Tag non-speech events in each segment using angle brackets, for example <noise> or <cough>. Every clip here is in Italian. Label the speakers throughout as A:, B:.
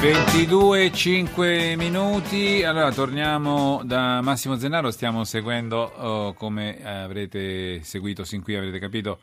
A: 22 5 minuti, allora torniamo da Massimo Zennaro, stiamo seguendo oh, come avrete seguito sin qui, avrete capito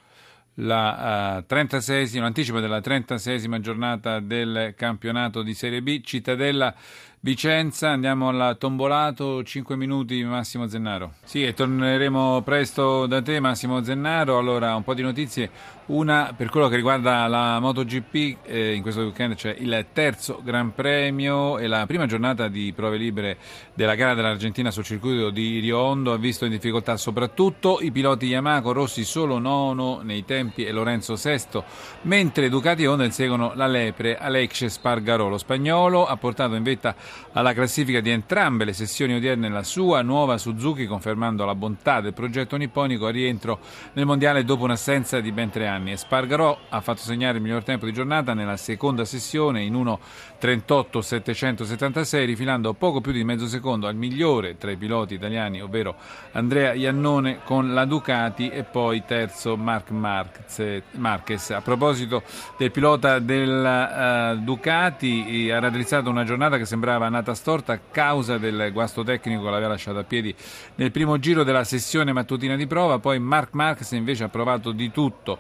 A: la uh, 36 l'anticipo della 36esima giornata del campionato di Serie B, Cittadella Vicenza, andiamo alla Tombolato, 5 minuti Massimo Zennaro. Sì, e torneremo presto da te Massimo Zennaro, allora un po' di notizie, una per quello che riguarda la MotoGP, eh, in questo weekend c'è il terzo Gran Premio e la prima giornata di prove libere della gara dell'Argentina sul circuito di Rio Hondo ha visto in difficoltà soprattutto i piloti Yamaha, Rossi solo nono nei tempi e Lorenzo sesto, mentre Ducati e Honda inseguono la lepre Alex Spargaro, lo spagnolo ha portato in vetta alla classifica di entrambe le sessioni odierne la sua nuova Suzuki, confermando la bontà del progetto nipponico a rientro nel mondiale dopo un'assenza di ben tre anni. Espargarò ha fatto segnare il miglior tempo di giornata nella seconda sessione in 1.38.776, rifilando poco più di mezzo secondo al migliore tra i piloti italiani, ovvero Andrea Iannone con la Ducati e poi terzo Marc Marquez. A proposito del pilota della uh, Ducati, ha raddrizzato una giornata che sembrava sembrava nata storta a causa del guasto tecnico che l'aveva lasciato a piedi nel primo giro della sessione mattutina di prova, poi Mark Marx invece ha provato di tutto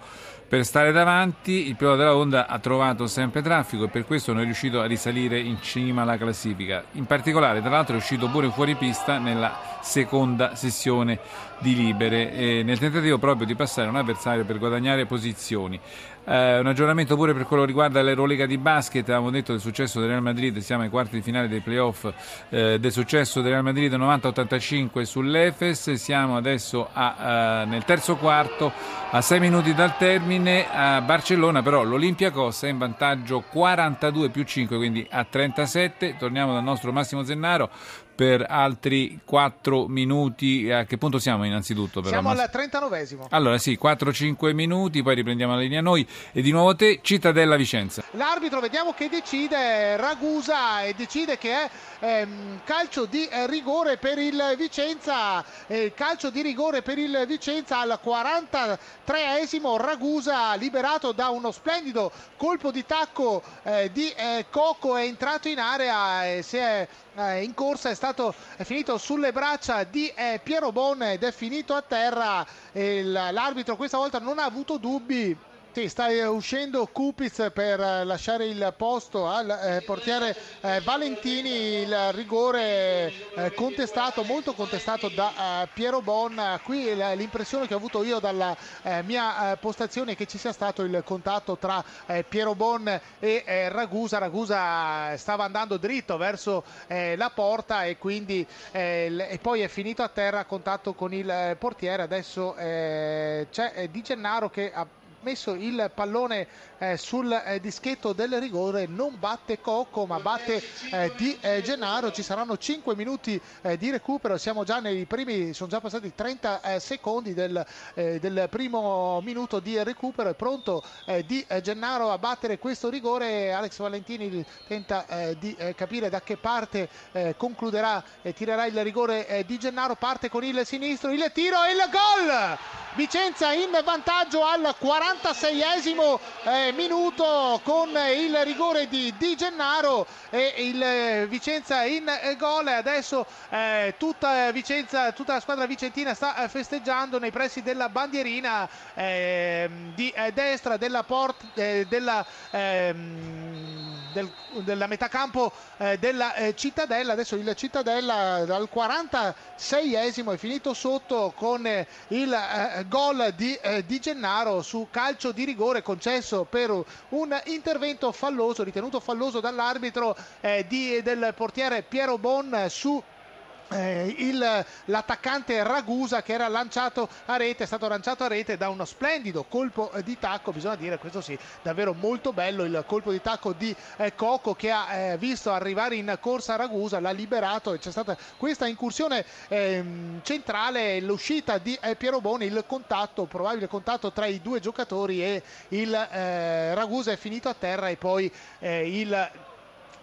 A: per stare davanti, il pilota della Honda ha trovato sempre traffico e per questo non è riuscito a risalire in cima alla classifica. In particolare, tra l'altro, è uscito pure fuori pista nella seconda sessione di libere, eh, nel tentativo proprio di passare un avversario per guadagnare posizioni. Eh, un aggiornamento pure per quello che riguarda l'Eurolega di basket, avevamo detto del successo del Real Madrid, siamo ai quarti di finale dei playoff eh, del successo del Real Madrid 90-85 sull'Efes, siamo adesso a, uh, nel terzo quarto, a 6 minuti dal termine a Barcellona, però l'Olympiacos è in vantaggio 42 più 5, quindi a 37, torniamo dal nostro Massimo Zennaro per altri 4 minuti. A che punto siamo innanzitutto? Però?
B: Siamo al 39esimo.
A: Allora sì, 4-5 minuti, poi riprendiamo la linea noi e di nuovo te, Cittadella Vicenza.
B: L'arbitro vediamo che decide, Ragusa e decide che è ehm, calcio di rigore per il Vicenza, eh, calcio di rigore per il Vicenza al 43esimo, Ragusa liberato da uno splendido colpo di tacco eh, di eh, Cocco è entrato in area e si è eh, in corsa è stato è finito sulle braccia di eh, Piero Bon ed è finito a terra. L'arbitro questa volta non ha avuto dubbi sì, sta uscendo Kupic per lasciare il posto al eh, portiere eh, Valentini, il rigore eh, contestato, molto contestato da eh, Piero Bon. Qui l'impressione che ho avuto io dalla eh, mia eh, postazione è che ci sia stato il contatto tra Piero Bon e Ragusa. Ragusa stava andando dritto verso la porta e quindi e poi è finito a terra a contatto con il portiere. Adesso c'è Di Gennaro che ha messo il pallone eh, sul eh, dischetto del rigore, non batte Cocco ma batte eh, Di eh, Gennaro, ci saranno 5 minuti eh, di recupero, siamo già nei primi, sono già passati 30 eh, secondi del, del, primo minuto di recupero, è pronto Di Gennaro a battere questo rigore, Alex Valentini tenta di capire da che parte concluderà e tirerà il rigore Di Gennaro, parte con il sinistro, il tiro e il gol! Vicenza in vantaggio al 46esimo eh, minuto con il rigore di Di Gennaro e il eh, Vicenza in eh, gol. Adesso eh, tutta, Vicenza, tutta la squadra vicentina sta eh, festeggiando nei pressi della bandierina ehm, di destra della, port, della ehm, del, della metà campo eh, della eh, Cittadella. Adesso il Cittadella dal 46esimo è finito sotto con eh, il eh, gol di, eh, di, Gennaro su calcio di rigore concesso per un intervento falloso, ritenuto falloso dall'arbitro di, del portiere Piero Bon su eh, il, l'attaccante Ragusa che era lanciato a rete, è stato lanciato a rete da uno splendido colpo di tacco, bisogna dire questo sì, davvero molto bello il colpo di tacco di eh, Cocco che ha eh, visto arrivare in corsa Ragusa, l'ha liberato e c'è stata questa incursione ehm, centrale, l'uscita di eh, Piero Boni, il contatto, probabile contatto tra i due giocatori e il eh, Ragusa è finito a terra e poi eh, il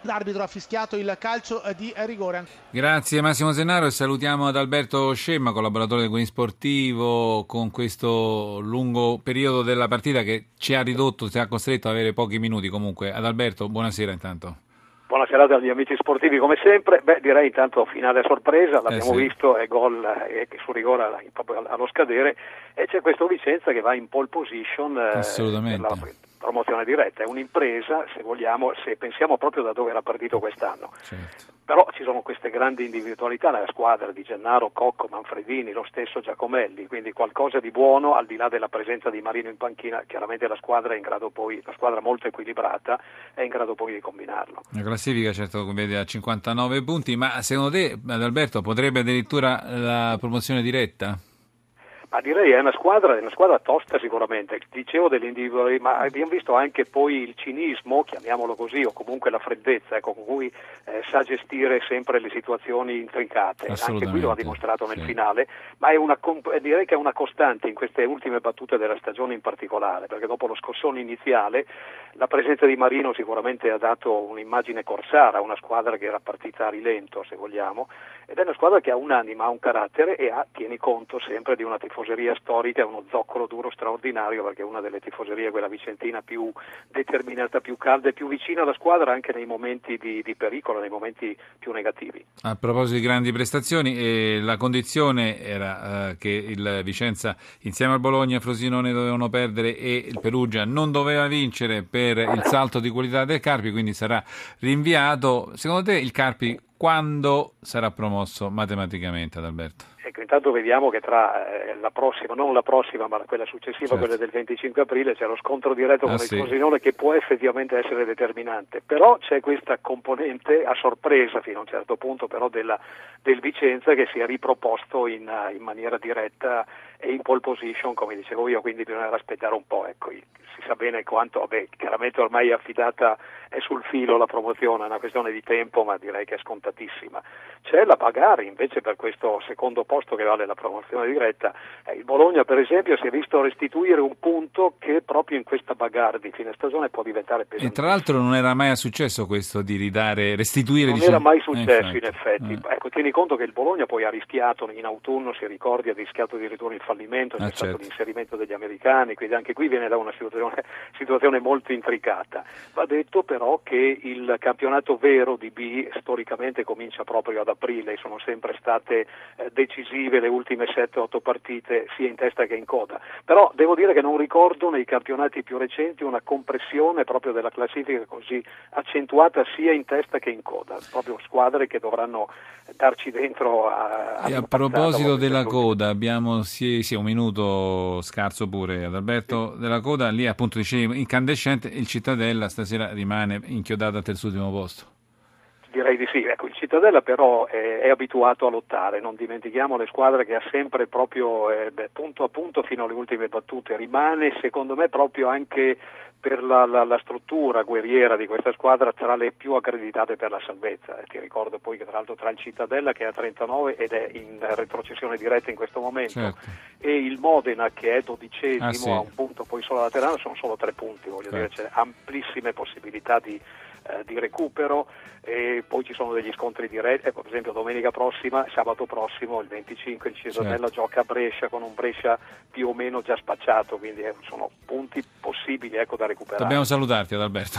B: L'arbitro ha fischiato il calcio di rigore.
A: Grazie Massimo Zenaro e salutiamo ad Alberto Scemma, collaboratore del Guin Sportivo, con questo lungo periodo della partita che ci ha ridotto, ci ha costretto ad avere pochi minuti comunque. Ad Alberto, buonasera intanto.
C: Buonasera agli amici sportivi come sempre. Beh, direi intanto finale sorpresa, l'abbiamo eh sì. visto, è gol eh, su rigore allo scadere e c'è questo Vicenza che va in pole position.
A: Eh, Assolutamente.
C: Promozione diretta, è un'impresa se vogliamo, se pensiamo proprio da dove era partito quest'anno.
A: Certo.
C: Però ci sono queste grandi individualità nella squadra di Gennaro, Cocco, Manfredini, lo stesso Giacomelli, quindi qualcosa di buono al di là della presenza di Marino in panchina, chiaramente la squadra è in grado poi, la squadra molto equilibrata è in grado poi di combinarlo.
A: La classifica certo come vede a 59 punti, ma secondo te Adalberto potrebbe addirittura la promozione diretta?
C: Ma direi è una squadra, è una squadra tosta sicuramente, dicevo dell'individualità, ma abbiamo visto anche poi il cinismo, chiamiamolo così, o comunque la freddezza ecco, con cui eh, sa gestire sempre le situazioni intrincate, anche qui lo ha dimostrato nel sì. finale, ma una, eh, direi che è una costante in queste ultime battute della stagione in particolare, perché dopo lo scossone iniziale la presenza di Marino sicuramente ha dato un'immagine corsara, una squadra che era partita a rilento se vogliamo, ed è una squadra che ha un'anima, ha un carattere e ha, tieni conto sempre di una tifoseria tifoseria storica, uno zoccolo duro straordinario perché è una delle tifoserie, quella vicentina più determinata, più calda e più vicina alla squadra anche nei momenti di, di pericolo, nei momenti più negativi.
A: A proposito di grandi prestazioni, eh, la condizione era eh, che il Vicenza insieme al Bologna e Frosinone dovevano perdere e il Perugia non doveva vincere per il salto di qualità del Carpi, quindi sarà rinviato. Secondo te il Carpi quando sarà promosso matematicamente, Adalberto?
C: Ecco, intanto vediamo che tra eh, la prossima, non la prossima, ma quella successiva, certo. quella del 25 aprile, c'è lo scontro diretto ah, con sì. il Frosinone che può effettivamente essere determinante. Però c'è questa componente a sorpresa fino a un certo punto però della, del Vicenza che si è riproposto in, in maniera diretta e in pole position, come dicevo io, quindi bisogna aspettare un po'. Ecco, si sa bene quanto, vabbè, chiaramente ormai è affidata, è sul filo la promozione, è una questione di tempo, ma direi che è scontatissima. C'è la pagare invece per questo secondo posto che vale la promozione diretta. Eh, il Bologna, per esempio, si è visto restituire un punto che proprio in questa bagarre di fine stagione può diventare pesante.
A: E tra l'altro non era mai successo questo di ridare, restituire.
C: Non
A: diciamo...
C: era mai successo, eh, in effetti. Eh. Ecco, tieni conto che il Bologna poi ha rischiato in autunno, si ricordi, ha rischiato addirittura il fallimento, c'è ah, stato certo. l'inserimento degli americani, quindi anche qui viene da una situazione, <laughs> situazione, molto intricata. Va detto però che il campionato vero di B storicamente comincia proprio ad aprile, sono sempre state eh, decisive le ultime 7-8 partite sia in testa che in coda, però devo dire che non ricordo nei campionati più recenti una compressione proprio della classifica così accentuata sia in testa che in coda, proprio squadre che dovranno darci dentro a...
A: a, a proposito della coda, abbiamo sì, sì, un minuto scarso pure ad Alberto sì. della coda, lì appunto dicevi incandescente, il Cittadella stasera rimane inchiodato al terzultimo posto.
C: Direi di sì, ecco, il Cittadella però è, è, abituato a lottare, non dimentichiamo le squadre che ha sempre proprio eh, punto a punto fino alle ultime battute, rimane secondo me proprio anche per la, la, la, struttura guerriera di questa squadra tra le più accreditate per la salvezza. Eh, ti ricordo poi che tra l'altro tra il Cittadella che è a 39 ed è in retrocessione diretta in questo momento
A: certo.
C: e il Modena che è dodicesimo
A: ah, sì.
C: a un punto poi solo laterale sono solo tre punti, voglio certo. dire c'è amplissime possibilità di eh, di recupero e poi ci sono degli scontri diretti, ecco, per esempio domenica prossima, sabato prossimo, il 25, il Cisanella certo. gioca a Brescia con un Brescia più o meno già spacciato, quindi eh, sono punti possibili ecco, da recuperare.
A: Dobbiamo salutarti Adalberto.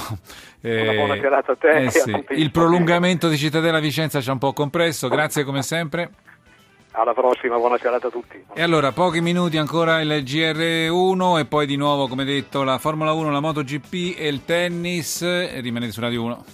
C: Eh, <laughs> Una buona serata a te.
A: Eh sì. Il prolungamento di Cittadella Vicenza ci ha un po' compresso, grazie come sempre.
C: Alla prossima, buona serata a tutti.
A: E allora, pochi minuti ancora il GR1 e poi di nuovo, come detto, la Formula 1, la MotoGP e il tennis. Rimanete su Radio 1.